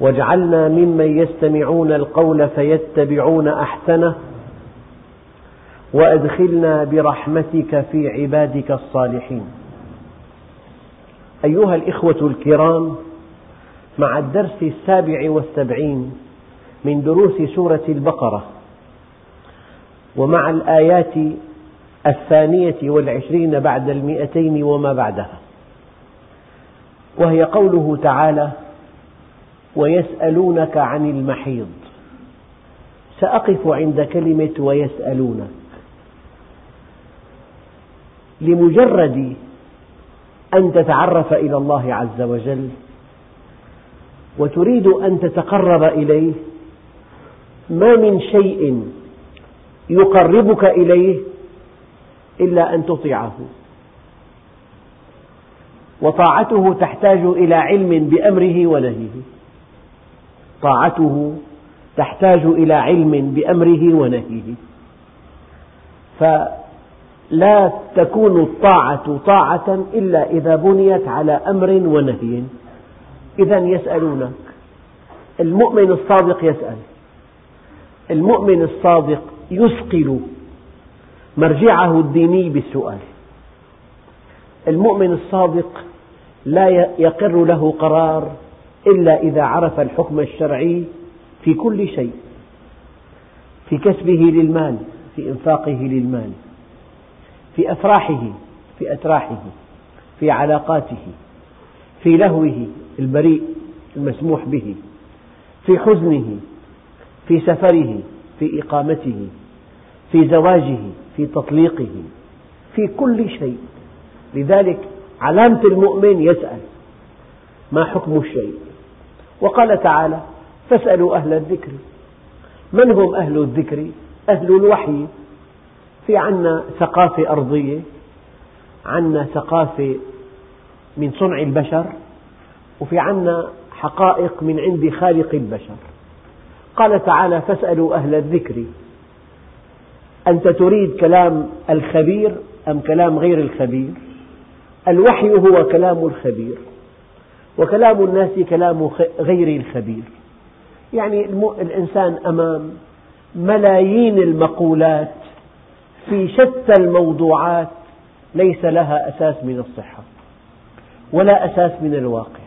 واجعلنا ممن يستمعون القول فيتبعون أحسنه وأدخلنا برحمتك في عبادك الصالحين. أيها الإخوة الكرام مع الدرس السابع والسبعين من دروس سورة البقرة ومع الآيات الثانية والعشرين بعد المئتين وما بعدها وهي قوله تعالى ويسألونك عن المحيض. سأقف عند كلمة ويسألونك. لمجرد أن تتعرف إلى الله عز وجل وتريد أن تتقرب إليه ما من شيء يقربك إليه إلا أن تطيعه. وطاعته تحتاج إلى علم بأمره ونهيه. طاعته تحتاج إلى علم بأمره ونهيه. فلا تكون الطاعة طاعة إلا إذا بنيت على أمر ونهي. إذا يسألونك. المؤمن الصادق يسأل. المؤمن الصادق يثقل مرجعه الديني بالسؤال. المؤمن الصادق لا يقر له قرار إلا إذا عرف الحكم الشرعي في كل شيء في كسبه للمال في إنفاقه للمال في أفراحه في أتراحه في علاقاته في لهوه البريء المسموح به في حزنه في سفره في إقامته في زواجه في تطليقه في كل شيء. لذلك علامة المؤمن يسأل ما حكم الشيء؟ وقال تعالى فاسألوا أهل الذكر. من هم أهل الذكر؟ أهل الوحي. في عنا ثقافة أرضية عنا ثقافة من صنع البشر وفي عنا حقائق من عند خالق البشر. قال تعالى فاسألوا أهل الذكر. أنت تريد كلام الخبير أم كلام غير الخبير؟ الوحي هو كلام الخبير. وكلام الناس كلام غير الخبير. يعني الإنسان أمام ملايين المقولات في شتى الموضوعات ليس لها أساس من الصحة ولا أساس من الواقع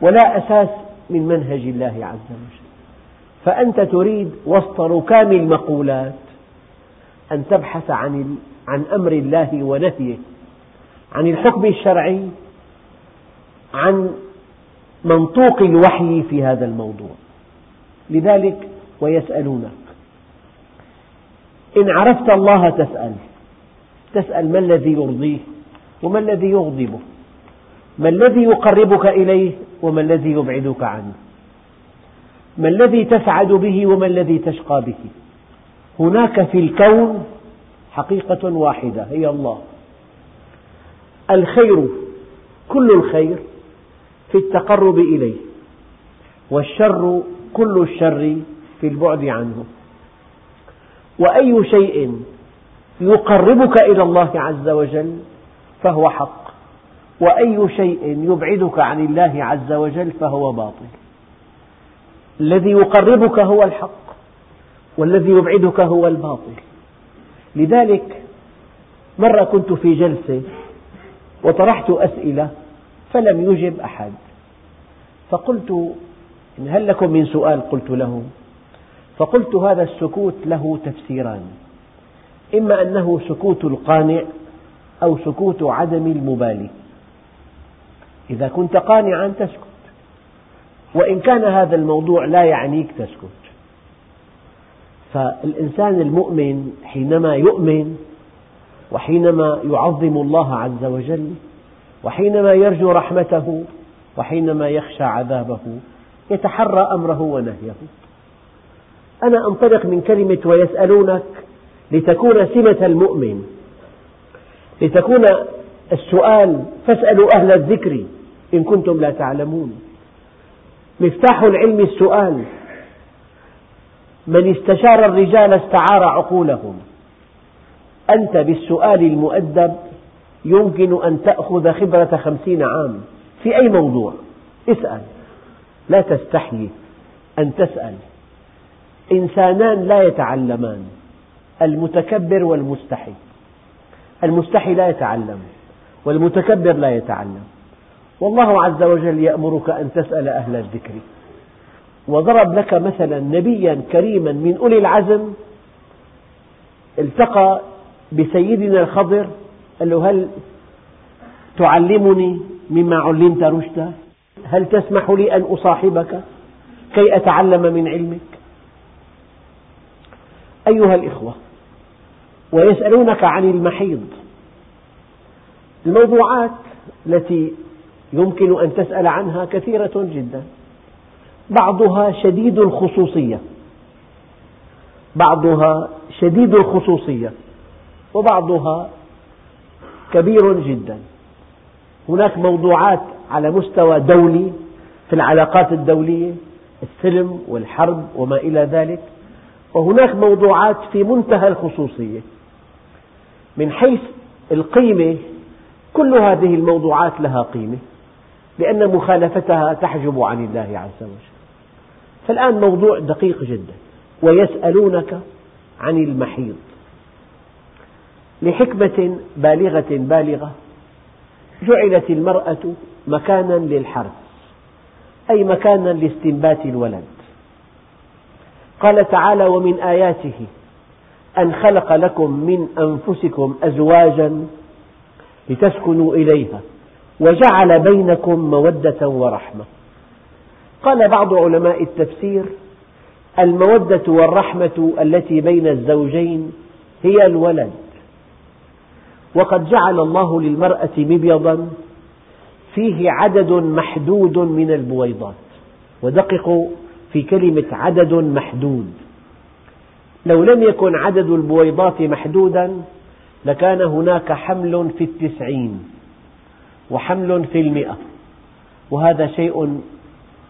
ولا أساس من منهج الله عز وجل. فأنت تريد وسط ركام المقولات أن تبحث عن عن أمر الله ونهيه عن الحكم الشرعي عن منطوق الوحي في هذا الموضوع. لذلك ويسألونك إن عرفت الله تسأل تسأل ما الذي يرضيه وما الذي يغضبه ما الذي يقربك إليه وما الذي يبعدك عنه ما الذي تسعد به وما الذي تشقى به. هناك في الكون حقيقة واحدة هي الله. الخير كل الخير في التقرب إليه. والشر كل الشر في البعد عنه. وأي شيء يقربك إلى الله عز وجل فهو حق. وأي شيء يبعدك عن الله عز وجل فهو باطل. الذي يقربك هو الحق والذي يبعدك هو الباطل. لذلك مرة كنت في جلسة وطرحت أسئلة فلم يجب أحد. فقلت هل لكم من سؤال؟ قلت له. فقلت هذا السكوت له تفسيران. إما أنه سكوت القانع أو سكوت عدم المبالي. إذا كنت قانعا تسكت. وإن كان هذا الموضوع لا يعنيك تسكت. فالإنسان المؤمن حينما يؤمن وحينما يعظم الله عز وجل وحينما يرجو رحمته وحينما يخشى عذابه يتحرى أمره ونهيه. أنا أنطلق من كلمة ويسألونك لتكون سمة المؤمن. لتكون السؤال فاسألوا أهل الذكر إن كنتم لا تعلمون. مفتاح العلم السؤال من استشار الرجال استعار عقولهم. أنت بالسؤال المؤدب يمكن أن تأخذ خبرة خمسين عام في أي موضوع. اسأل. لا تستحي أن تسأل. إنسانان لا يتعلمان. المتكبر والمستحي. المستحي لا يتعلم. والمتكبر لا يتعلم. والله عز وجل يأمرك أن تسأل أهل الذكر. وضرب لك مثلا نبيا كريما من أولي العزم التقى بسيدنا الخضر قال له هل تعلمني مما علمت رشدا؟ هل تسمح لي أن أصاحبك كي أتعلم من علمك؟ أيها الإخوة ويسألونك عن المحيض. الموضوعات التي يمكن أن تسأل عنها كثيرة جدا. بعضها شديد الخصوصية. بعضها شديد الخصوصية. وبعضها كبير جدا. هناك موضوعات على مستوى دولي في العلاقات الدولية السلم والحرب وما إلى ذلك. وهناك موضوعات في منتهى الخصوصية. من حيث القيمة كل هذه الموضوعات لها قيمة لأن مخالفتها تحجب عن الله عز وجل. فالآن موضوع دقيق جدا. ويسألونك عن المحيض لحكمة بالغة بالغة جعلت المرأة مكانا للحرث أي مكانا لاستنبات الولد. قال تعالى ومن آياته أن خلق لكم من أنفسكم أزواجا لتسكنوا إليها وجعل بينكم مودة ورحمة. قال بعض علماء التفسير المودة والرحمة التي بين الزوجين هي الولد. وقد جعل الله للمرأة مبيضا فيه عدد محدود من البويضات. ودققوا في كلمة عدد محدود. لو لم يكن عدد البويضات محدودا لكان هناك حمل في التسعين وحمل في المئة. وهذا شيء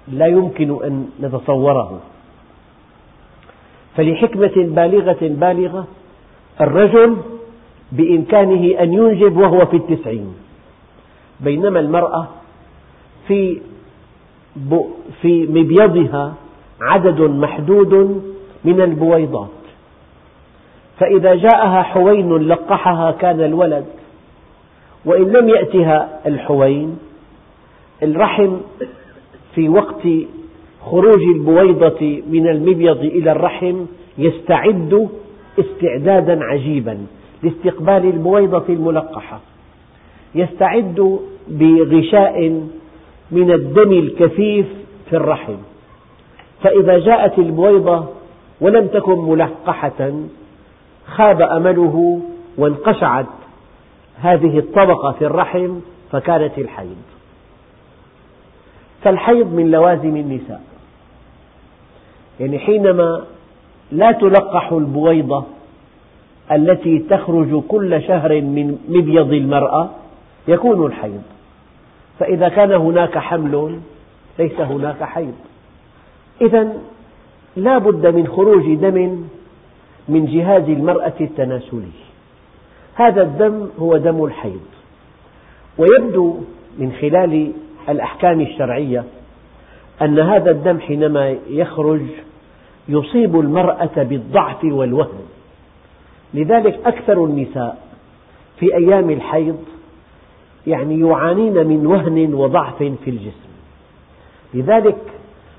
لا يمكن أن نتصوره. فلحكمة بالغة بالغة الرجل بإمكانه أن ينجب وهو في التسعين. بينما المرأة في في مبيضها عدد محدود من البويضات. فإذا جاءها حوين لقحها كان الولد وإن لم يأتها الحوين الرحم في وقت خروج البويضة من المبيض إلى الرحم يستعد استعدادا عجيبا. لاستقبال البويضة الملقحة. يستعد بغشاء من الدم الكثيف في الرحم. فإذا جاءت البويضة ولم تكن ملقحة خاب أمله وانقشعت هذه الطبقة في الرحم فكانت الحيض. فالحيض من لوازم النساء. يعني حينما لا تلقح البويضة التي تخرج كل شهر من مبيض المرأة يكون الحيض. فإذا كان هناك حمل ليس هناك حيض. إذا لا بد من خروج دم من جهاز المرأة التناسلي. هذا الدم هو دم الحيض. ويبدو من خلال الأحكام الشرعية أن هذا الدم حينما يخرج يصيب المرأة بالضعف والوهن. لذلك أكثر النساء في أيام الحيض يعني يعانين من وهن وضعف في الجسم. لذلك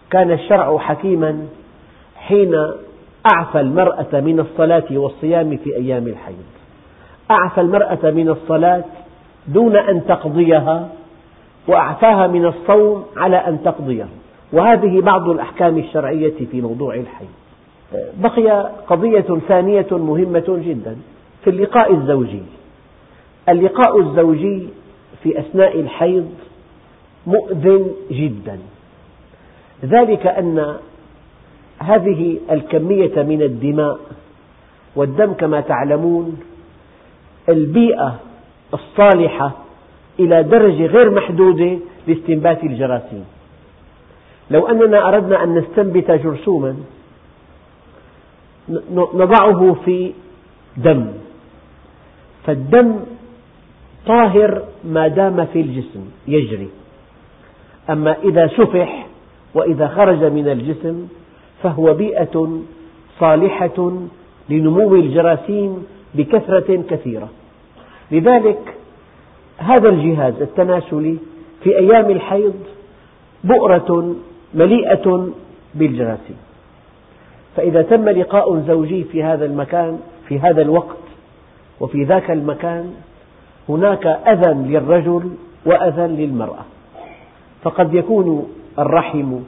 كان الشرع حكيما حين أعفى المرأة من الصلاة والصيام في أيام الحيض. أعفى المرأة من الصلاة دون أن تقضيها وأعفاها من الصوم على أن تقضيه وهذه بعض الأحكام الشرعية في موضوع الحيض. بقي قضية ثانية مهمة جدا في اللقاء الزوجي. اللقاء الزوجي في أثناء الحيض مؤذن جدا. ذلك أن هذه الكمية من الدماء والدم كما تعلمون البيئة الصالحة إلى درجة غير محدودة لاستنبات الجراثيم. لو أننا أردنا أن نستنبت جرثوما نضعه في دم. فالدم طاهر ما دام في الجسم يجري. أما إذا سفح وإذا خرج من الجسم فهو بيئة صالحة لنمو الجراثيم بكثرة كثيرة. لذلك هذا الجهاز التناسلي في أيام الحيض بؤرة مليئة بالجراثيم. فإذا تم لقاء زوجي في هذا المكان في هذا الوقت وفي ذاك المكان هناك أذى للرجل وأذى للمرأة. فقد يكون الرحم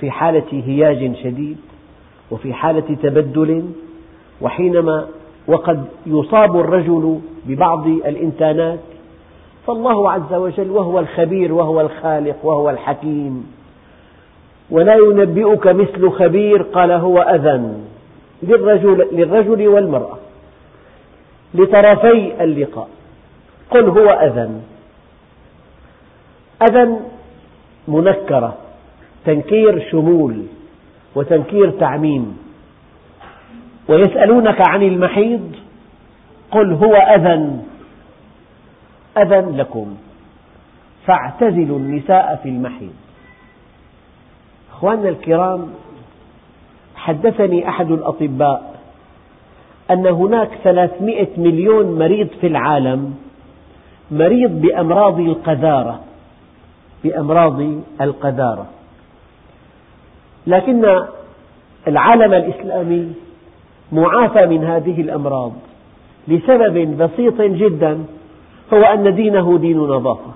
في حالة هياج شديد وفي حالة تبدل وحينما وقد يصاب الرجل ببعض الإنتانات فالله عز وجل وهو الخبير وهو الخالق وهو الحكيم. ولا ينبئك مثل خبير قال هو أذى للرجل, للرجل والمرأة لطرفي اللقاء قل هو أذى أذى منكرة تنكير شمول وتنكير تعميم ويسألونك عن المحيض قل هو أذى أذى لكم فاعتزلوا النساء في المحيض أخواننا الكرام حدثني أحد الأطباء أن هناك ثلاثمئة مليون مريض في العالم مريض بأمراض القذارة بأمراض القذارة. لكن العالم الإسلامي معافى من هذه الأمراض لسبب بسيط جدا هو أن دينه دين نظافة.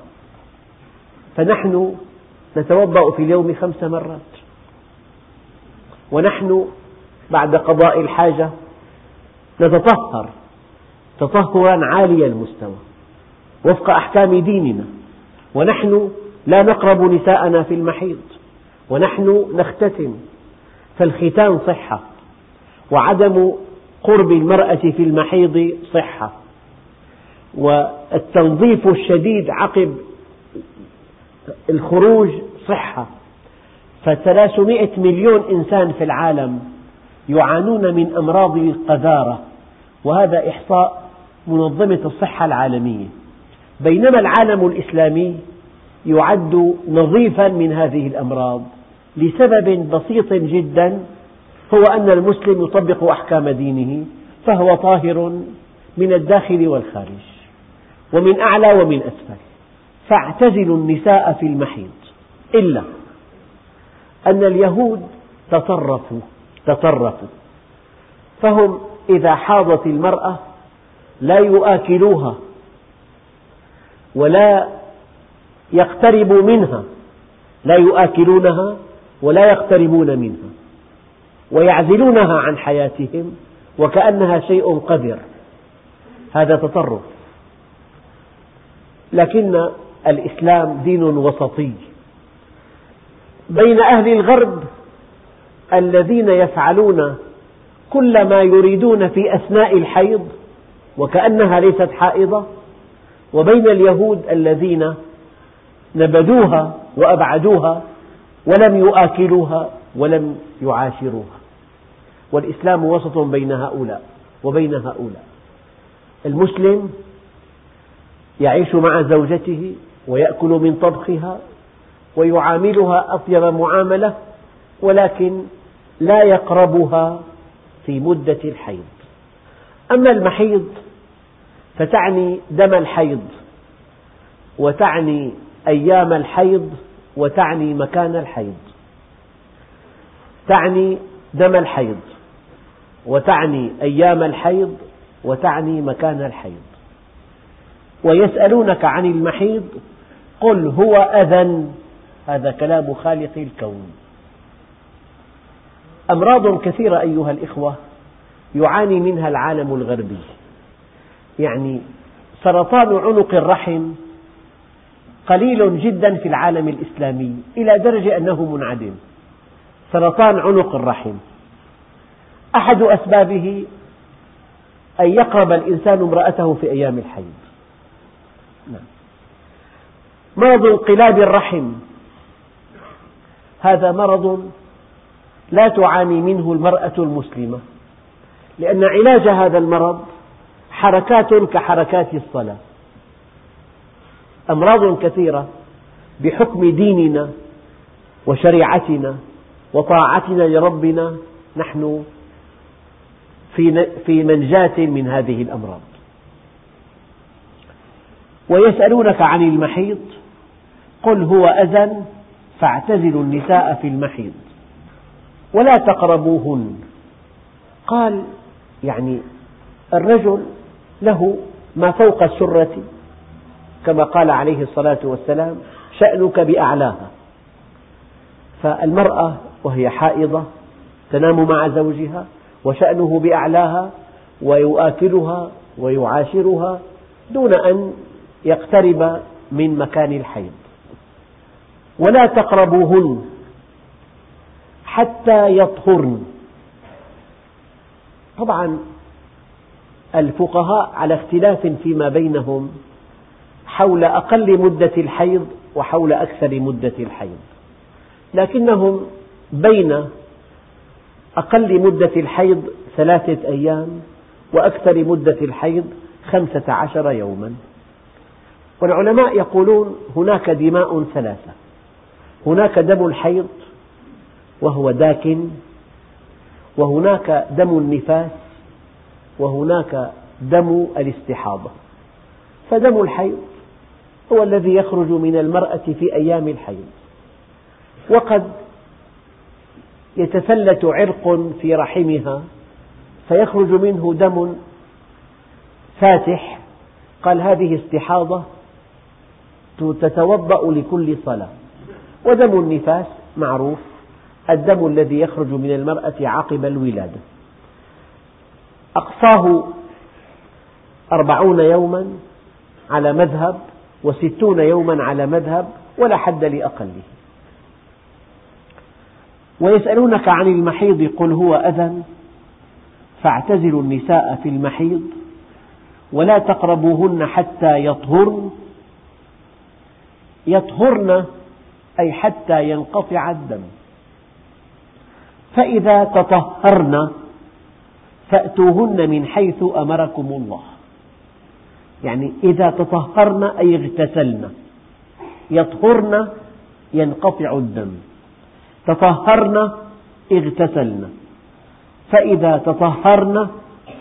فنحن نتوضأ في اليوم خمس مرات. ونحن بعد قضاء الحاجة نتطهر. تطهرا عالي المستوى. وفق أحكام ديننا. ونحن لا نقرب نساءنا في المحيض ونحن نختتن فالختان صحة. وعدم قرب المرأة في المحيض صحة. والتنظيف الشديد عقب الخروج صحة. فثلاثمئة مليون إنسان في العالم يعانون من أمراض القذارة وهذا إحصاء منظمة الصحة العالمية. بينما العالم الإسلامي يعد نظيفا من هذه الأمراض لسبب بسيط جدا هو أن المسلم يطبق أحكام دينه فهو طاهر من الداخل والخارج ومن أعلى ومن أسفل. فاعتزلوا النساء في المحيض. إلا أن اليهود تطرفوا تطرفوا. فهم إذا حاضت المرأة لا يؤكلوها ولا يقتربوا منها لا يؤكلونها ولا يقتربون منها ويعزلونها عن حياتهم وكأنها شيء قذر. هذا تطرف. لكن الإسلام دين وسطي. بين أهل الغرب الذين يفعلون كل ما يريدون في أثناء الحيض وكأنها ليست حائضة وبين اليهود الذين نبذوها وأبعدوها ولم يؤكلوها ولم يعاشروها. والإسلام وسط بين هؤلاء وبين هؤلاء. المسلم يعيش مع زوجته ويأكل من طبخها ويعاملها أطيب معاملة ولكن لا يقربها في مدة الحيض. أما المحيض فتعني دم الحيض وتعني أيام الحيض وتعني مكان الحيض. تعني دم الحيض وتعني أيام الحيض وتعني مكان الحيض. ويسألونك عن المحيض قل هو أذى. هذا كلام خالق الكون. أمراض كثيرة أيها الإخوة يعاني منها العالم الغربي. يعني سرطان عنق الرحم قليل جدا في العالم الإسلامي إلى درجة أنه منعدم. سرطان عنق الرحم. أحد أسبابه أن يقرب الإنسان امرأته في أيام الحيض. مرض انقلاب الرحم. هذا مرض لا تعاني منه المرأة المسلمة لأن علاج هذا المرض حركات كحركات الصلاة. أمراض كثيرة بحكم ديننا وشريعتنا وطاعتنا لربنا نحن في منجاة من هذه الأمراض. ويسألونك عن المحيض قل هو أذى فاعتزلوا النساء في المحيض ولا تقربوهن. قال يعني الرجل له ما فوق السرة كما قال عليه الصلاة والسلام شأنك بأعلاها. فالمرأة وهي حائضة تنام مع زوجها وشأنه بأعلاها ويؤكلها ويعاشرها دون أن يقترب من مكان الحيض. ولا تقربوهن حتى يطهرن. طبعا الفقهاء على اختلاف فيما بينهم حول أقل مدة الحيض وحول أكثر مدة الحيض. لكنهم بين أقل مدة الحيض ثلاثة أيام وأكثر مدة الحيض خمسة عشر يوما. والعلماء يقولون هناك دماء ثلاثة. هناك دم الحيض وهو داكن وهناك دم النفاس وهناك دم الاستحاضة. فدم الحيض هو الذي يخرج من المرأة في أيام الحيض. وقد يتفلت عرق في رحمها فيخرج منه دم فاتح. قال هذه استحاضة تتوضأ لكل صلاة. ودم النفاس معروف. الدم الذي يخرج من المرأة عقب الولادة. أقصاه أربعون يوما على مذهب وستون يوما على مذهب ولا حد لأقله. ويسألونك عن المحيض قل هو أذى. فاعتزلوا النساء في المحيض ولا تقربوهن حتى يطهرن. يطهرن أي حتى ينقطع الدم. فإذا تطهرن فأتوهن من حيث أمركم الله. يعني إذا تطهرن أي اغتسلن. يطهرن ينقطع الدم. تطهرن اغتسلن. فإذا تطهرن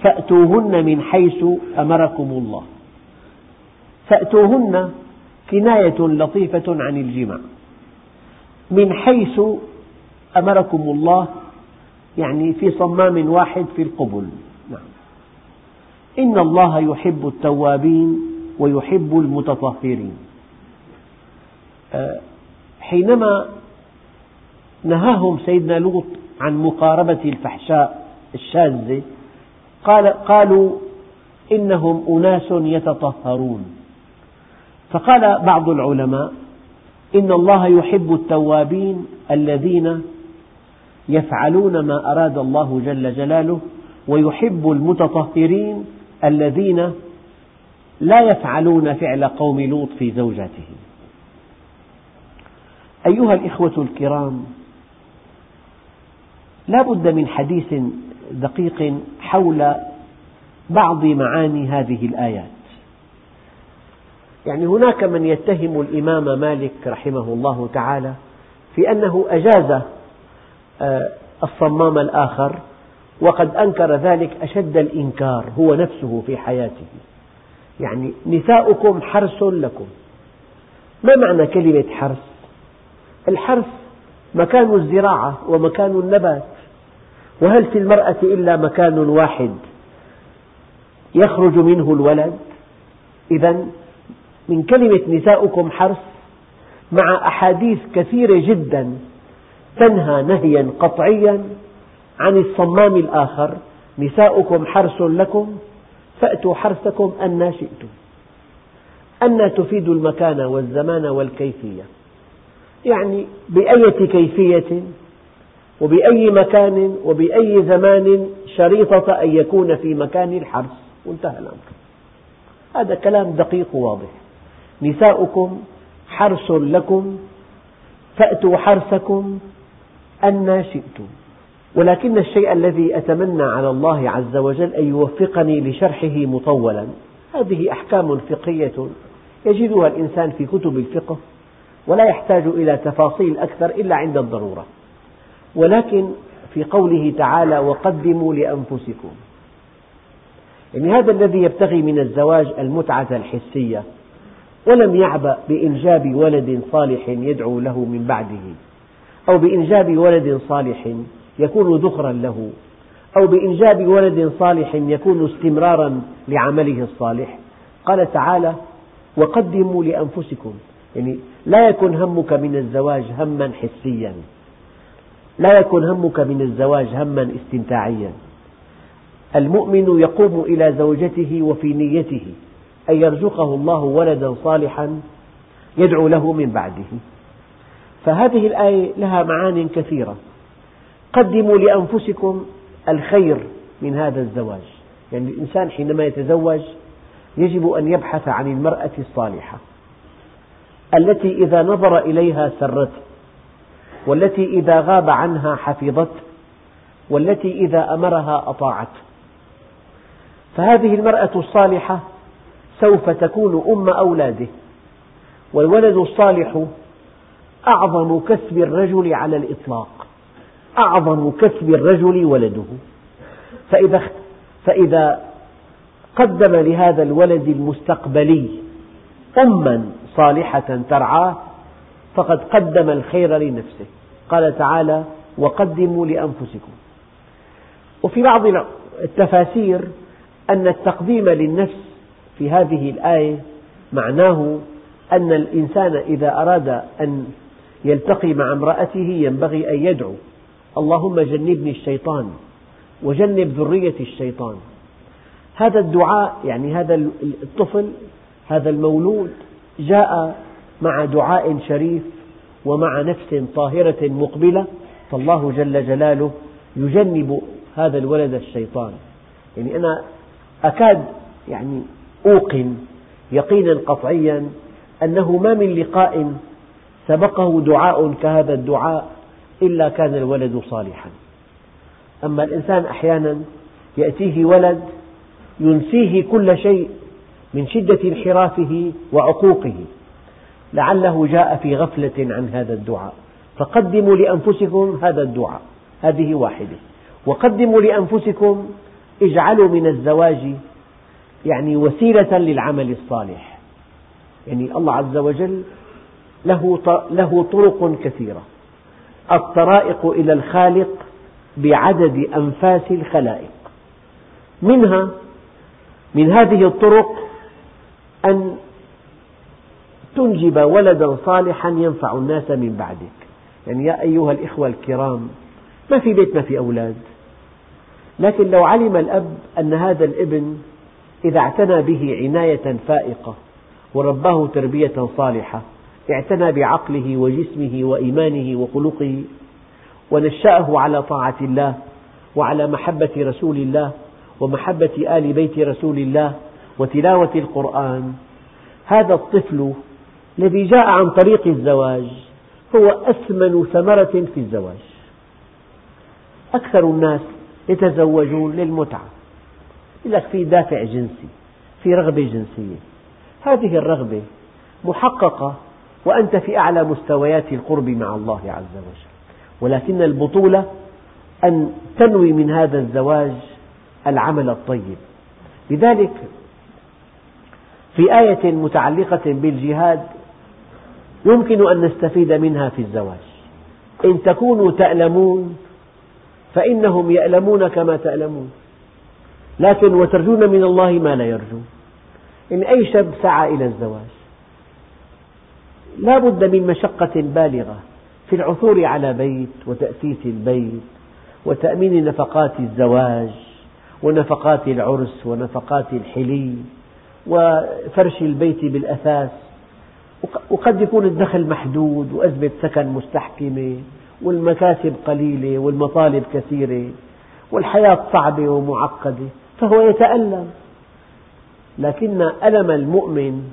فأتوهن من حيث أمركم الله. فأتوهن كناية لطيفة عن الجماع. من حيث أمركم الله يعني في صمام واحد في القبل. نعم. إن الله يحب التوابين ويحب المتطهرين. آه، حينما نهاهم سيدنا لوط عن مقاربة الفحشاء الشاذة قال قالوا إنهم أناس يتطهرون. فقال بعض العلماء إن الله يحب التوابين الذين يفعلون ما أراد الله جل جلاله ويحب المتطهرين الذين لا يفعلون فعل قوم لوط في زوجاتهم. أيها الإخوة الكرام لا بد من حديث دقيق حول بعض معاني هذه الآيات. يعني هناك من يتهم الإمام مالك رحمه الله تعالى في أنه أجاز آه، الصمام الآخر وقد أنكر ذلك أشد الإنكار هو نفسه في حياته. يعني نساؤكم حرث لكم. ما معنى كلمة حرث؟ الحرث مكان الزراعة ومكان النبات. وهل في المرأة إلا مكان واحد يخرج منه الولد؟ إذا من كلمة نساؤكم حرث مع أحاديث كثيرة جدا تنهى نهيا قطعيا عن الصمام الآخر. نساؤكم حرث لكم فأتوا حرثكم أن شئتم أن تفيد المكان والزمان والكيفية. يعني بأية كيفية وبأي مكان وبأي زمان شريطة أن يكون في مكان الحرث. وانتهى الأمر. هذا كلام دقيق وواضح. نساؤكم حرث لكم فأتوا حرثكم أن شئتم. ولكن الشيء الذي أتمنى على الله عز وجل أن يوفقني لشرحه مطولا هذه أحكام فقهية يجدها الإنسان في كتب الفقه ولا يحتاج إلى تفاصيل أكثر إلا عند الضرورة. ولكن في قوله تعالى وقدموا لأنفسكم. يعني هذا الذي يبتغي من الزواج المتعة الحسية. ولم يعبأ بإنجاب ولد صالح يدعو له من بعده. أو بإنجاب ولد صالح يكون ذخرا له. أو بإنجاب ولد صالح يكون استمرارا لعمله الصالح. قال تعالى وقدموا لأنفسكم. يعني لا يكن همك من الزواج هما حسيا. لا يكن همك من الزواج هما استمتاعيا. المؤمن يقوم إلى زوجته وفي نيته. أن يرزقه الله ولدا صالحا يدعو له من بعده. فهذه الآية لها معان كثيرة. قدموا لأنفسكم الخير من هذا الزواج. يعني الإنسان حينما يتزوج يجب أن يبحث عن المرأة الصالحة التي إذا نظر إليها سرته والتي إذا غاب عنها حفظته والتي إذا أمرها أطاعته فهذه المرأة الصالحة سوف تكون أم أولاده. والولد الصالح أعظم كسب الرجل على الإطلاق. أعظم كسب الرجل ولده. فإذا, فإذا قدم لهذا الولد المستقبلي أما صالحة ترعاه فقد قدم الخير لنفسه. قال تعالى وقدموا لأنفسكم. وفي بعض التفاسير أن التقديم للنفس في هذه الآية معناه أن الإنسان إذا أراد أن يلتقي مع امرأته ينبغي أن يدعو. اللهم جنبني الشيطان وجنب ذرية الشيطان. هذا الدعاء يعني هذا الطفل هذا المولود جاء مع دعاء شريف ومع نفس طاهرة مقبلة فالله جل جلاله يجنب هذا الولد الشيطان. يعني أنا أكاد يعني أوقن يقينا قطعيا أنه ما من لقاء سبقه دعاء كهذا الدعاء إلا كان الولد صالحا. أما الإنسان أحيانا يأتيه ولد ينسيه كل شيء من شدة انحرافه وعقوقه لعله جاء في غفلة عن هذا الدعاء. فقدموا لأنفسكم هذا الدعاء هذه واحدة. وقدموا لأنفسكم اجعلوا من الزواج يعني وسيلة للعمل الصالح. يعني الله عز وجل له له طرق كثيرة. الطرائق إلى الخالق بعدد أنفاس الخلائق. منها من هذه الطرق أن تنجب ولدا صالحا ينفع الناس من بعدك. يعني يا أيها الإخوة الكرام ما في بيت ما في أولاد. لكن لو علم الأب أن هذا الابن إذا اعتنى به عناية فائقة ورباه تربية صالحة اعتنى بعقله وجسمه وإيمانه وخلقه ونشأه على طاعة الله وعلى محبة رسول الله ومحبة آل بيت رسول الله وتلاوة القرآن. هذا الطفل الذي جاء عن طريق الزواج هو أثمن ثمرة في الزواج. أكثر الناس يتزوجون للمتعة. يقول لك في دافع جنسي في رغبة جنسية. هذه الرغبة محققة وأنت في أعلى مستويات القرب مع الله عز وجل. ولكن البطولة أن تنوي من هذا الزواج العمل الطيب. لذلك في آية متعلقة بالجهاد يمكن أن نستفيد منها في الزواج. إن تكونوا تألمون فإنهم يألمون كما تألمون. لكن وترجون من الله ما لا يرجون إن أي شاب سعى إلى الزواج لا بد من مشقة بالغة في العثور على بيت وتأسيس البيت وتأمين نفقات الزواج ونفقات العرس ونفقات الحلي وفرش البيت بالأثاث. وقد يكون الدخل محدود وأزمة سكن مستحكمة والمكاسب قليلة والمطالب كثيرة والحياة صعبة ومعقدة. فهو يتألم. لكن ألم المؤمن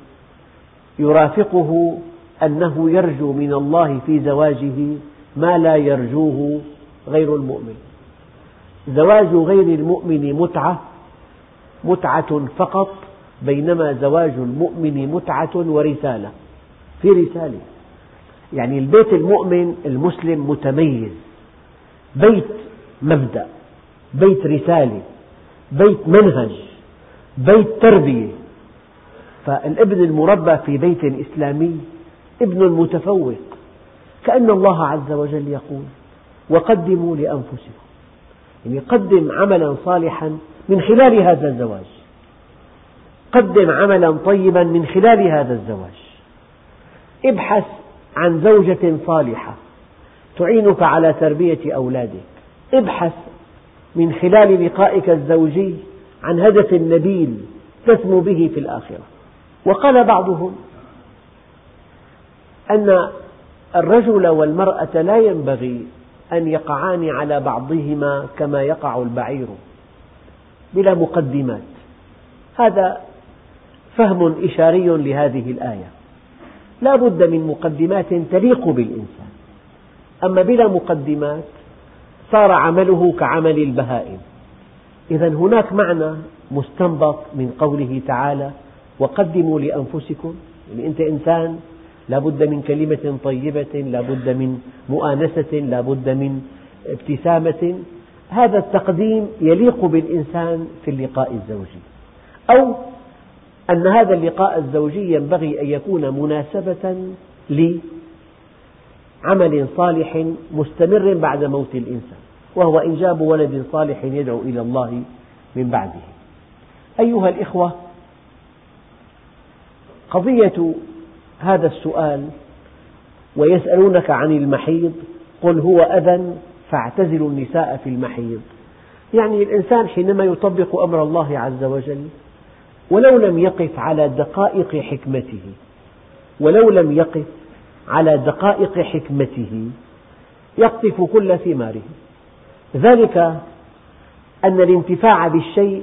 يرافقه أنه يرجو من الله في زواجه ما لا يرجوه غير المؤمن. زواج غير المؤمن متعة متعة فقط بينما زواج المؤمن متعة ورسالة في رسالة. يعني البيت المؤمن المسلم متميز بيت مبدأ بيت رسالة. بيت منهج بيت تربية. فالابن المربى في بيت إسلامي ابن متفوق كأن الله عز وجل يقول وقدموا لأنفسكم. يعني قدم عملا صالحا من خلال هذا الزواج. قدم عملا طيبا من خلال هذا الزواج. ابحث عن زوجة صالحة تعينك على تربية أولادك. ابحث من خلال لقائك الزوجي عن هدف نبيل تسمو به في الآخرة. وقال بعضهم أن الرجل والمرأة لا ينبغي أن يقعان على بعضهما كما يقع البعير بلا مقدمات. هذا فهم إشاري لهذه الآية. لا بد من مقدمات تليق بالإنسان. أما بلا مقدمات صار عمله كعمل البهائم. إذا هناك معنى مستنبط من قوله تعالى وقدموا لأنفسكم يعني أنت إنسان لا بد من كلمة طيبة لا بد من مؤانسة لا بد من ابتسامة. هذا التقديم يليق بالإنسان في اللقاء الزوجي. أو أن هذا اللقاء الزوجي ينبغي أن يكون مناسبة لعمل صالح مستمر بعد موت الإنسان وهو إنجاب ولد صالح يدعو إلى الله من بعده. أيها الإخوة قضية هذا السؤال ويسألونك عن المحيض قل هو أذى فاعتزلوا النساء في المحيض. يعني الإنسان حينما يطبق أمر الله عز وجل ولو لم يقف على دقائق حكمته ولو لم يقف على دقائق حكمته يقطف كل ثماره. ذلك أن الانتفاع بالشيء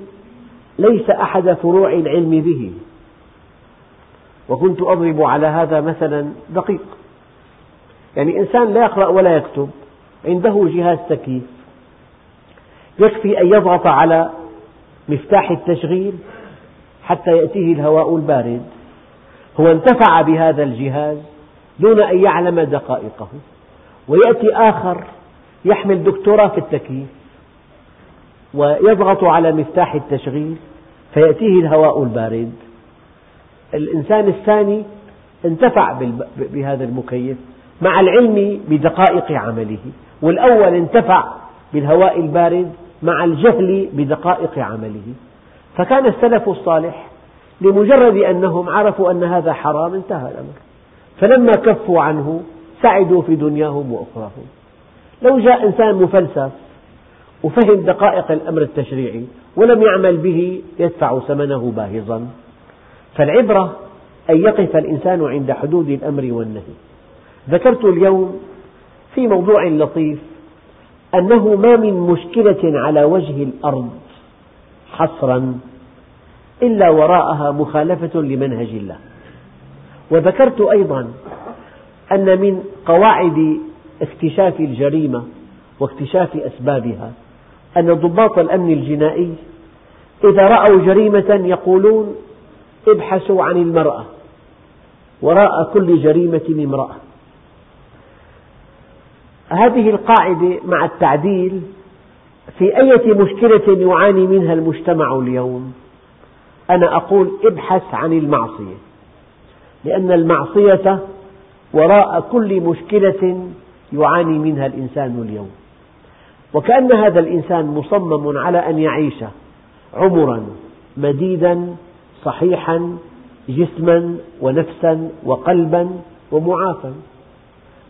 ليس أحد فروع العلم به. وكنت أضرب على هذا مثلا دقيق. يعني إنسان لا يقرأ ولا يكتب عنده جهاز تكييف. يكفي أن يضغط على مفتاح التشغيل حتى يأتيه الهواء البارد. هو انتفع بهذا الجهاز دون أن يعلم دقائقه. ويأتي آخر يحمل دكتوراه في التكييف ويضغط على مفتاح التشغيل فيأتيه الهواء البارد. الإنسان الثاني انتفع بهذا المكيف مع العلم بدقائق عمله والأول انتفع بالهواء البارد مع الجهل بدقائق عمله. فكان السلف الصالح لمجرد أنهم عرفوا أن هذا حرام انتهى الأمر. فلما كفوا عنه سعدوا في دنياهم وأخراهم. لو جاء إنسان مفلسف وفهم دقائق الأمر التشريعي ولم يعمل به يدفع ثمنه باهظا. فالعبرة أن يقف الإنسان عند حدود الأمر والنهي. ذكرت اليوم في موضوع لطيف أنه ما من مشكلة على وجه الأرض حصرا إلا وراءها مخالفة لمنهج الله. وذكرت أيضا أن من قواعد اكتشاف الجريمة واكتشاف أسبابها أن ضباط الأمن الجنائي إذا رأوا جريمة يقولون ابحثوا عن المرأة وراء كل جريمة امرأة. هذه القاعدة مع التعديل في أية مشكلة يعاني منها المجتمع اليوم؟ أنا أقول ابحث عن المعصية. لأن المعصية وراء كل مشكلة يعاني منها الإنسان اليوم. وكأن هذا الإنسان مصمم على أن يعيش عمرا مديدا صحيحا جسما ونفسا وقلبا ومعافى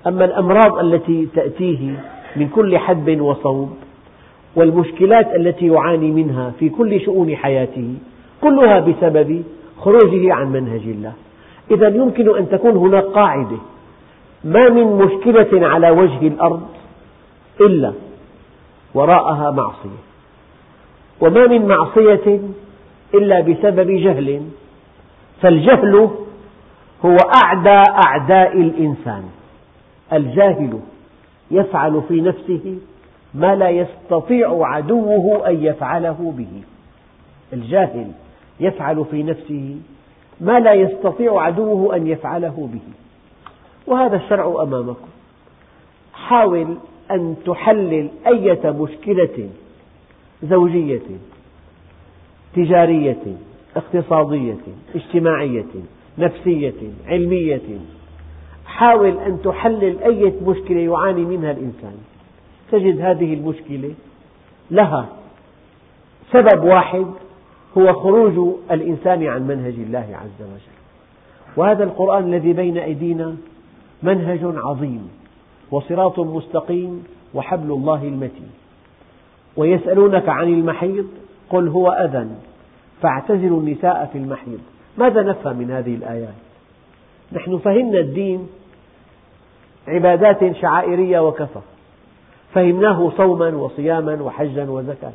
أما الأمراض التي تأتيه من كل حدب وصوب والمشكلات التي يعاني منها في كل شؤون حياته كلها بسبب خروجه عن منهج الله. إذا يمكن أن تكون هناك قاعدة ما من مشكلة على وجه الأرض إلا وراءها معصية. وما من معصية إلا بسبب جهل. فالجهل هو أعدى أعداء الإنسان. الجاهل يفعل في نفسه ما لا يستطيع عدوه أن يفعله به. الجاهل يفعل في نفسه ما لا يستطيع عدوه أن يفعله به. وهذا الشرع أمامكم. حاول أن تحلل أية مشكلة زوجية تجارية اقتصادية اجتماعية نفسية علمية. حاول أن تحلل أي مشكلة يعاني منها الإنسان. تجد هذه المشكلة لها سبب واحد هو خروج الإنسان عن منهج الله عز وجل. وهذا القرآن الذي بين أيدينا منهج عظيم وصراط مستقيم وحبل الله المتين. ويسألونك عن المحيض قل هو أذى فاعتزلوا النساء في المحيض ماذا نفهم من هذه الآيات؟ نحن فهمنا الدين عبادات شعائرية وكفى فهمناه صوما وصياما وحجا وزكاة.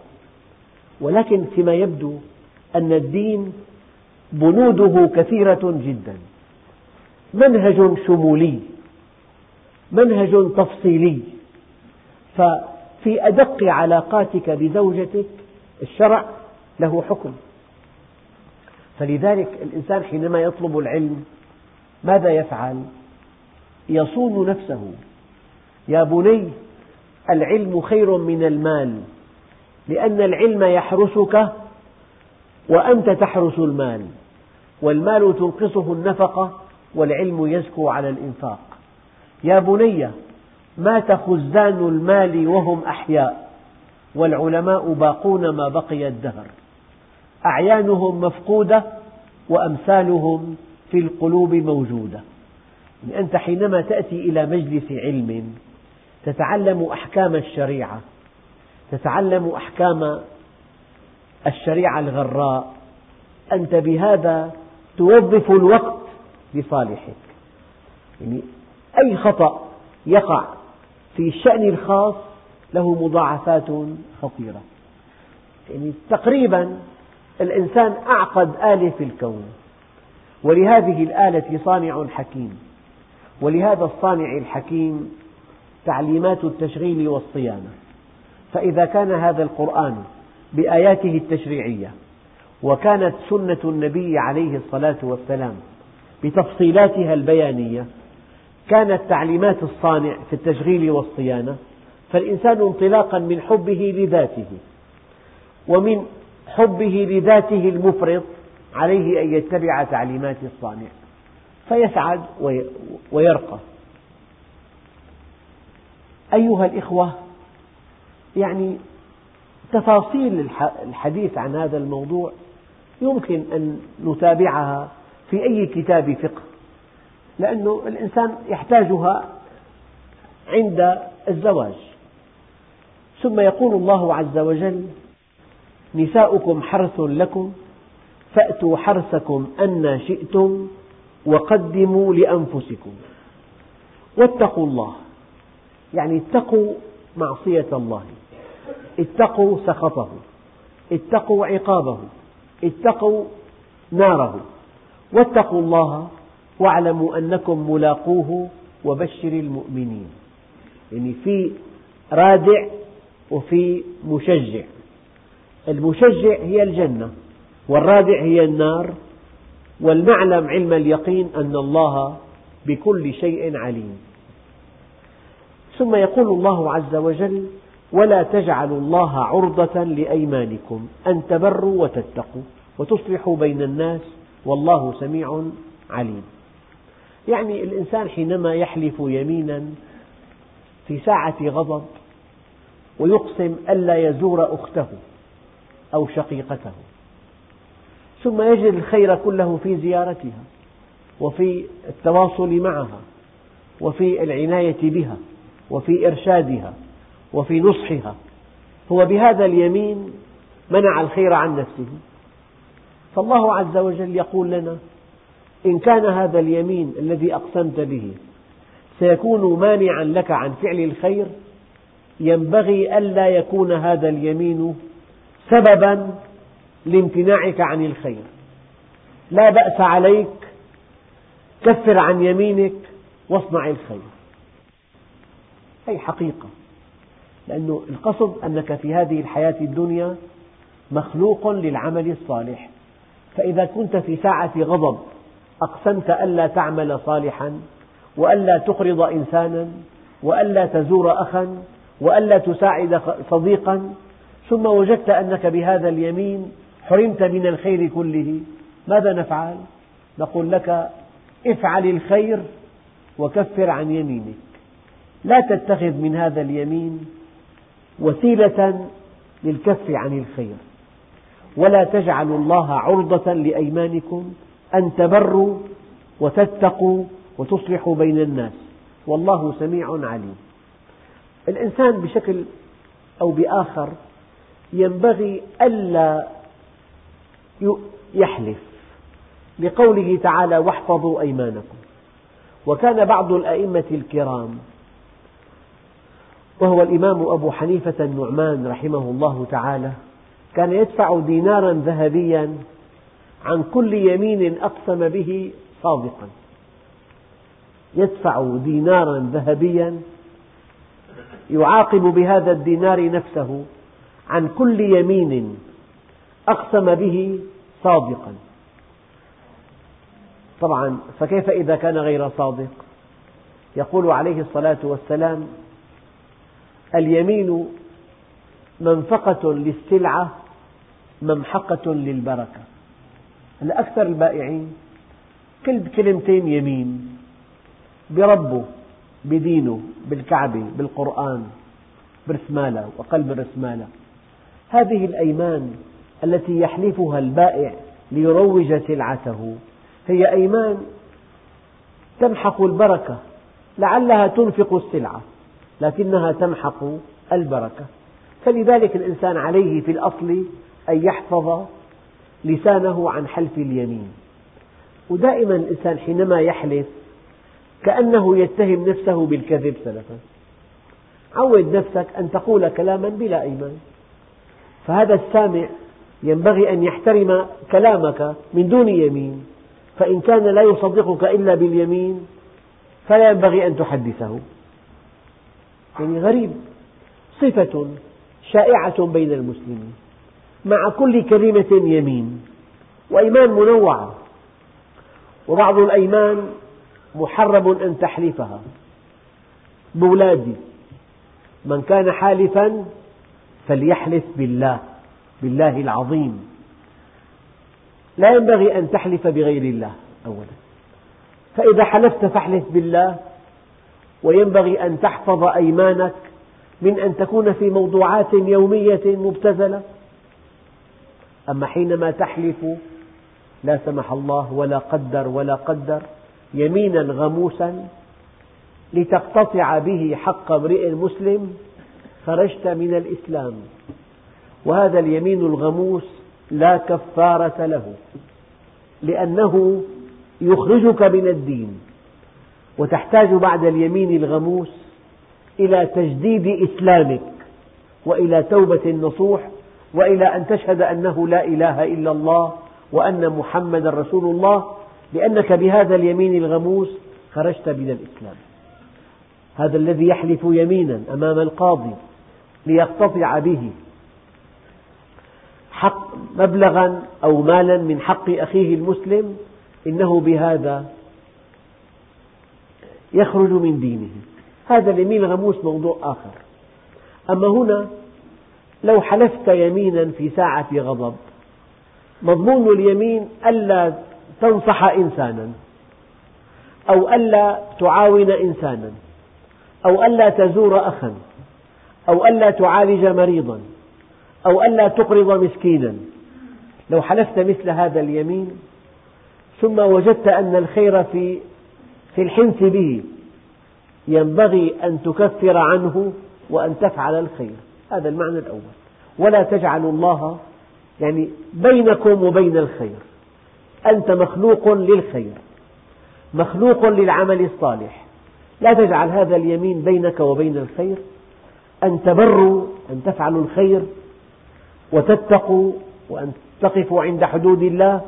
ولكن فيما يبدو أن الدين بنوده كثيرة جدا. منهج شمولي منهج تفصيلي. ففي أدق علاقاتك بزوجتك الشرع له حكم. فلذلك الإنسان حينما يطلب العلم ماذا يفعل؟ يصون نفسه. يا بني العلم خير من المال لأن العلم يحرسك وأنت تحرس المال والمال تنقصه النفقة والعلم يزكو على الإنفاق. يا بني مات خزان المال وهم أحياء والعلماء باقون ما بقي الدهر. أعيانهم مفقودة وأمثالهم في القلوب موجودة. أنت حينما تأتي إلى مجلس علم تتعلم أحكام الشريعة تتعلم أحكام الشريعة الغراء أنت بهذا توظف الوقت لصالحك. يعني أي خطأ يقع في الشأن الخاص له مضاعفات خطيرة. يعني تقريبا الإنسان أعقد آلة في الكون. ولهذه الآلة صانع حكيم. ولهذا الصانع الحكيم تعليمات التشغيل والصيانة. فإذا كان هذا القرآن بآياته التشريعية وكانت سنة النبي عليه الصلاة والسلام بتفصيلاتها البيانية. كانت تعليمات الصانع في التشغيل والصيانة فالإنسان انطلاقا من حبه لذاته ومن حبه لذاته المفرط عليه أن يتبع تعليمات الصانع فيسعد ويرقى. أيها الإخوة يعني تفاصيل الحديث عن هذا الموضوع يمكن أن نتابعها في أي كتاب فقه لأن الإنسان يحتاجها عند الزواج. ثم يقول الله عز وجل نساؤكم حرث لكم فأتوا حرثكم أن شئتم وقدموا لأنفسكم. واتقوا الله يعني اتقوا معصية الله. اتقوا سخطه اتقوا عقابه اتقوا ناره. واتقوا الله واعلموا أنكم ملاقوه وبشر المؤمنين. يعني في رادع وفي مشجع. المشجع هي الجنة والرادع هي النار. والمعلم علم اليقين أن الله بكل شيء عليم. ثم يقول الله عز وجل ولا تجعلوا الله عرضة لأيمانكم أن تبروا وتتقوا وتصلحوا بين الناس والله سميع عليم. يعني الإنسان حينما يحلف يمينا في ساعة غضب ويقسم ألا يزور أخته أو شقيقته ثم يجد الخير كله في زيارتها وفي التواصل معها وفي العناية بها وفي إرشادها. وفي نصحها. هو بهذا اليمين منع الخير عن نفسه. فالله عز وجل يقول لنا إن كان هذا اليمين الذي أقسمت به سيكون مانعا لك عن فعل الخير ينبغي ألا يكون هذا اليمين سببا لامتناعك عن الخير. لا بأس عليك كفر عن يمينك واصنع الخير. هذه حقيقة. لأن القصد أنك في هذه الحياة الدنيا مخلوق للعمل الصالح فإذا كنت في ساعة غضب أقسمت ألا تعمل صالحا وألا تقرض إنسانا وألا تزور أخا وألا تساعد صديقا ثم وجدت أنك بهذا اليمين حرمت من الخير كله ماذا نفعل؟ نقول لك افعل الخير وكفر عن يمينك لا تتخذ من هذا اليمين وسيلة للكف عن الخير. ولا تجعلوا الله عرضة لأيمانكم أن تبروا وتتقوا وتصلحوا بين الناس. والله سميع عليم. الإنسان بشكل أو بآخر ينبغي ألا يحلف لقوله تعالى واحفظوا أيمانكم. وكان بعض الأئمة الكرام وهو الإمام أبو حنيفة النعمان رحمه الله تعالى كان يدفع دينارا ذهبيا عن كل يمين أقسم به صادقا. يدفع دينارا ذهبيا يعاقب بهذا الدينار نفسه عن كل يمين أقسم به صادقا. طبعا فكيف إذا كان غير صادق؟ يقول عليه الصلاة والسلام اليمين منفقة للسلعة ممحقة للبركة. أكثر البائعين كل كلمتين يمين بربه بدينه بالكعبة بالقرآن برسمالة وقلب الرسمالة. هذه الأيمان التي يحلفها البائع ليروج سلعته. هي أيمان تمحق البركة لعلها تنفق السلعة. لكنها تمحق البركة. فلذلك الإنسان عليه في الأصل أن يحفظ لسانه عن حلف اليمين. ودائما الإنسان حينما يحلف كأنه يتهم نفسه بالكذب سلفا. عود نفسك أن تقول كلاما بلا أيمان. فهذا السامع ينبغي أن يحترم كلامك من دون يمين. فإن كان لا يصدقك إلا باليمين فلا ينبغي أن تحدثه. يعني غريب صفة شائعة بين المسلمين مع كل كلمة يمين وأيمان منوعة وبعض الأيمان محرم أن تحلفها. بولادي من كان حالفا فليحلف بالله بالله العظيم. لا ينبغي أن تحلف بغير الله أولا. فإذا حلفت فاحلف بالله وينبغي أن تحفظ أيمانك من أن تكون في موضوعات يومية مبتذلة. أما حينما تحلف لا سمح الله ولا قدر ولا قدر يمينا غموسا لتقتطع به حق امرئ مسلم خرجت من الإسلام. وهذا اليمين الغموس لا كفارة له لأنه يخرجك من الدين. وتحتاج بعد اليمين الغموس إلى تجديد إسلامك وإلى توبة نصوح وإلى أن تشهد أنه لا إله إلا الله وأن محمدا رسول الله لأنك بهذا اليمين الغموس خرجت من الإسلام. هذا الذي يحلف يمينا أمام القاضي ليقتطع به حق مبلغا أو مالا من حق أخيه المسلم إنه بهذا يخرج من دينه. هذا اليمين الغموس موضوع آخر. أما هنا لو حلفت يمينا في ساعة غضب مضمون اليمين ألا تنصح إنسانا أو ألا تعاون إنسانا أو ألا تزور أخا أو ألا تعالج مريضا أو ألا تقرض مسكينا. لو حلفت مثل هذا اليمين ثم وجدت أن الخير في في الحنث به ينبغي أن تكفر عنه وأن تفعل الخير. هذا المعنى الأول. ولا تجعلوا الله يعني بينكم وبين الخير. أنت مخلوق للخير مخلوق للعمل الصالح. لا تجعل هذا اليمين بينك وبين الخير. أن تبروا أن تفعلوا الخير وتتقوا وأن تقفوا عند حدود الله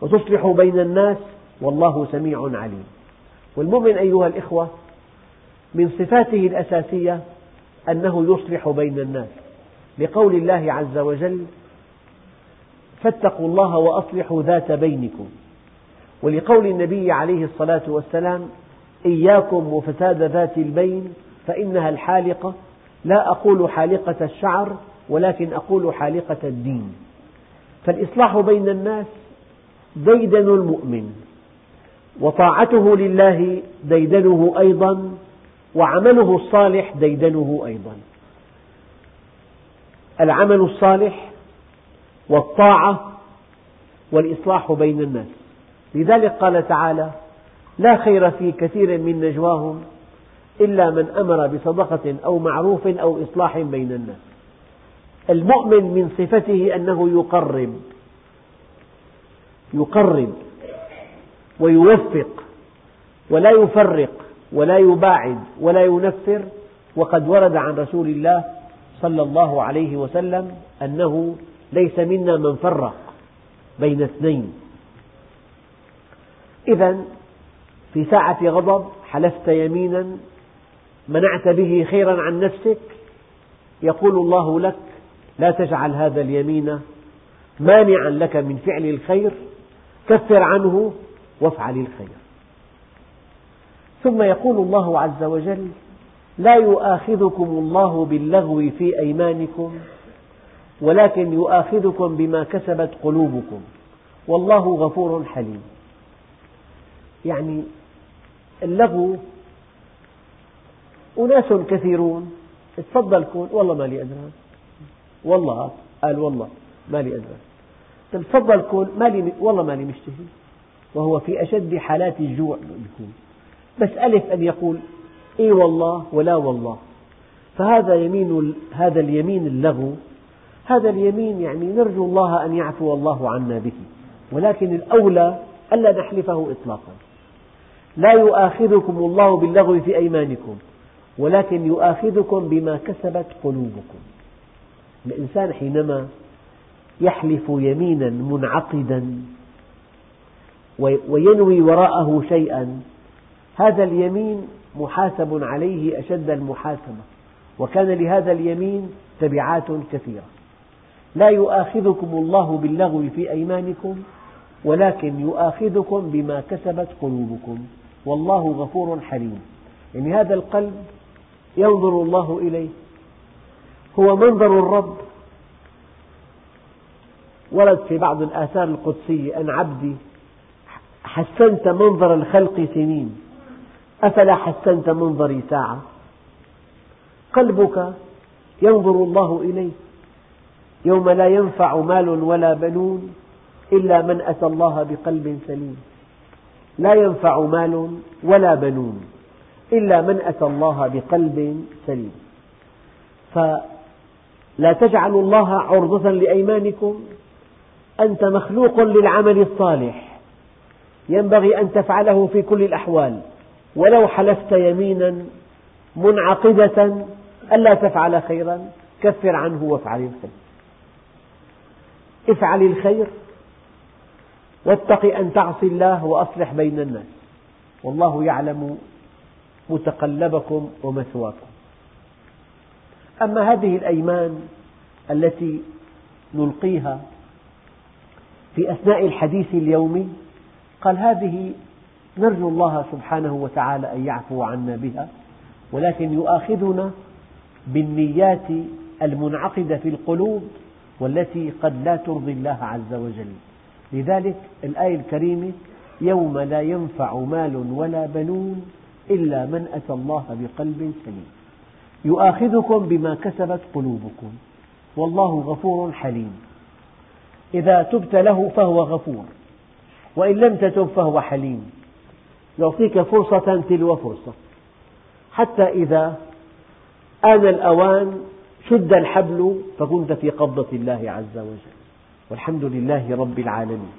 وتصلحوا بين الناس والله سميع عليم. والمؤمن أيها الإخوة من صفاته الأساسية أنه يصلح بين الناس لقول الله عز وجل فاتقوا الله وأصلحوا ذات بينكم ولقول النبي عليه الصلاة والسلام إياكم وفساد ذات البين فإنها الحالقة لا أقول حالقة الشعر ولكن أقول حالقة الدين فالإصلاح بين الناس ديدن المؤمن وطاعته لله ديدنه أيضا وعمله الصالح ديدنه أيضا. العمل الصالح والطاعة والإصلاح بين الناس. لذلك قال تعالى لا خير في كثير من نجواهم إلا من أمر بصدقة أو معروف أو إصلاح بين الناس. المؤمن من صفته أنه يقرب يقرب ويوفق ولا يفرق ولا يباعد ولا ينفر وقد ورد عن رسول الله صلى الله عليه وسلم أنه ليس منا من فرق بين اثنين. إذا في ساعة غضب حلفت يمينا منعت به خيرا عن نفسك يقول الله لك لا تجعل هذا اليمين مانعا لك من فعل الخير كفر عنه وافعل الخير. ثم يقول الله عز وجل لا يؤاخذكم الله باللغو في أيمانكم ولكن يؤاخذكم بما كسبت قلوبكم. والله غفور حليم. يعني اللغو أناس كثيرون تفضل كون والله ما لي أدران والله قال والله ما لي أدران تفضل كون ما لي والله ما لي مشتهي. وهو في أشد حالات الجوع يكون. بس ألف أن يقول إي والله ولا والله. فهذا يمين هذا اليمين اللغو هذا اليمين يعني نرجو الله أن يعفو الله عنا به. ولكن الأولى ألا نحلفه إطلاقا. لا يؤاخذكم الله باللغو في أيمانكم ولكن يؤاخذكم بما كسبت قلوبكم. الإنسان حينما يحلف يمينا منعقدا وينوي وراءه شيئا. هذا اليمين محاسب عليه أشد المحاسبة وكان لهذا اليمين تبعات كثيرة. لا يؤاخذكم الله باللغو في أيمانكم ولكن يؤاخذكم بما كسبت قلوبكم. والله غفور حليم. يعني هذا القلب ينظر الله إليه هو منظر الرب. ورد في بعض الآثار القدسية أن عبدي حسنت منظر الخلق سنين. أفلا حسنت منظري ساعة؟ قلبك ينظر الله إليه يوم لا ينفع مال ولا بنون إلا من أتى الله بقلب سليم. لا ينفع مال ولا بنون إلا من أتى الله بقلب سليم. فلا تجعلوا الله عرضة لأيمانكم. أنت مخلوق للعمل الصالح. ينبغي أن تفعله في كل الأحوال. ولو حلفت يمينا منعقدة ألا تفعل خيرا كفر عنه وافعل الخير. افعل الخير واتق أن تعصي الله وأصلح بين الناس. والله يعلم متقلبكم ومثواكم. أما هذه الأيمان التي نلقيها في أثناء الحديث اليومي قال هذه نرجو الله سبحانه وتعالى أن يعفو عنا بها ولكن يؤاخذنا بالنيات المنعقدة في القلوب والتي قد لا ترضي الله عز وجل. لذلك الآية الكريمة يوم لا ينفع مال ولا بنون إلا من أتى الله بقلب سليم. يؤاخذكم بما كسبت قلوبكم. والله غفور حليم. إذا تبت له فهو غفور. وإن لم تتب فهو حليم. يعطيك فرصة تلو فرصة. حتى إذا آن الأوان شد الحبل فكنت في قبضة الله عز وجل. والحمد لله رب العالمين.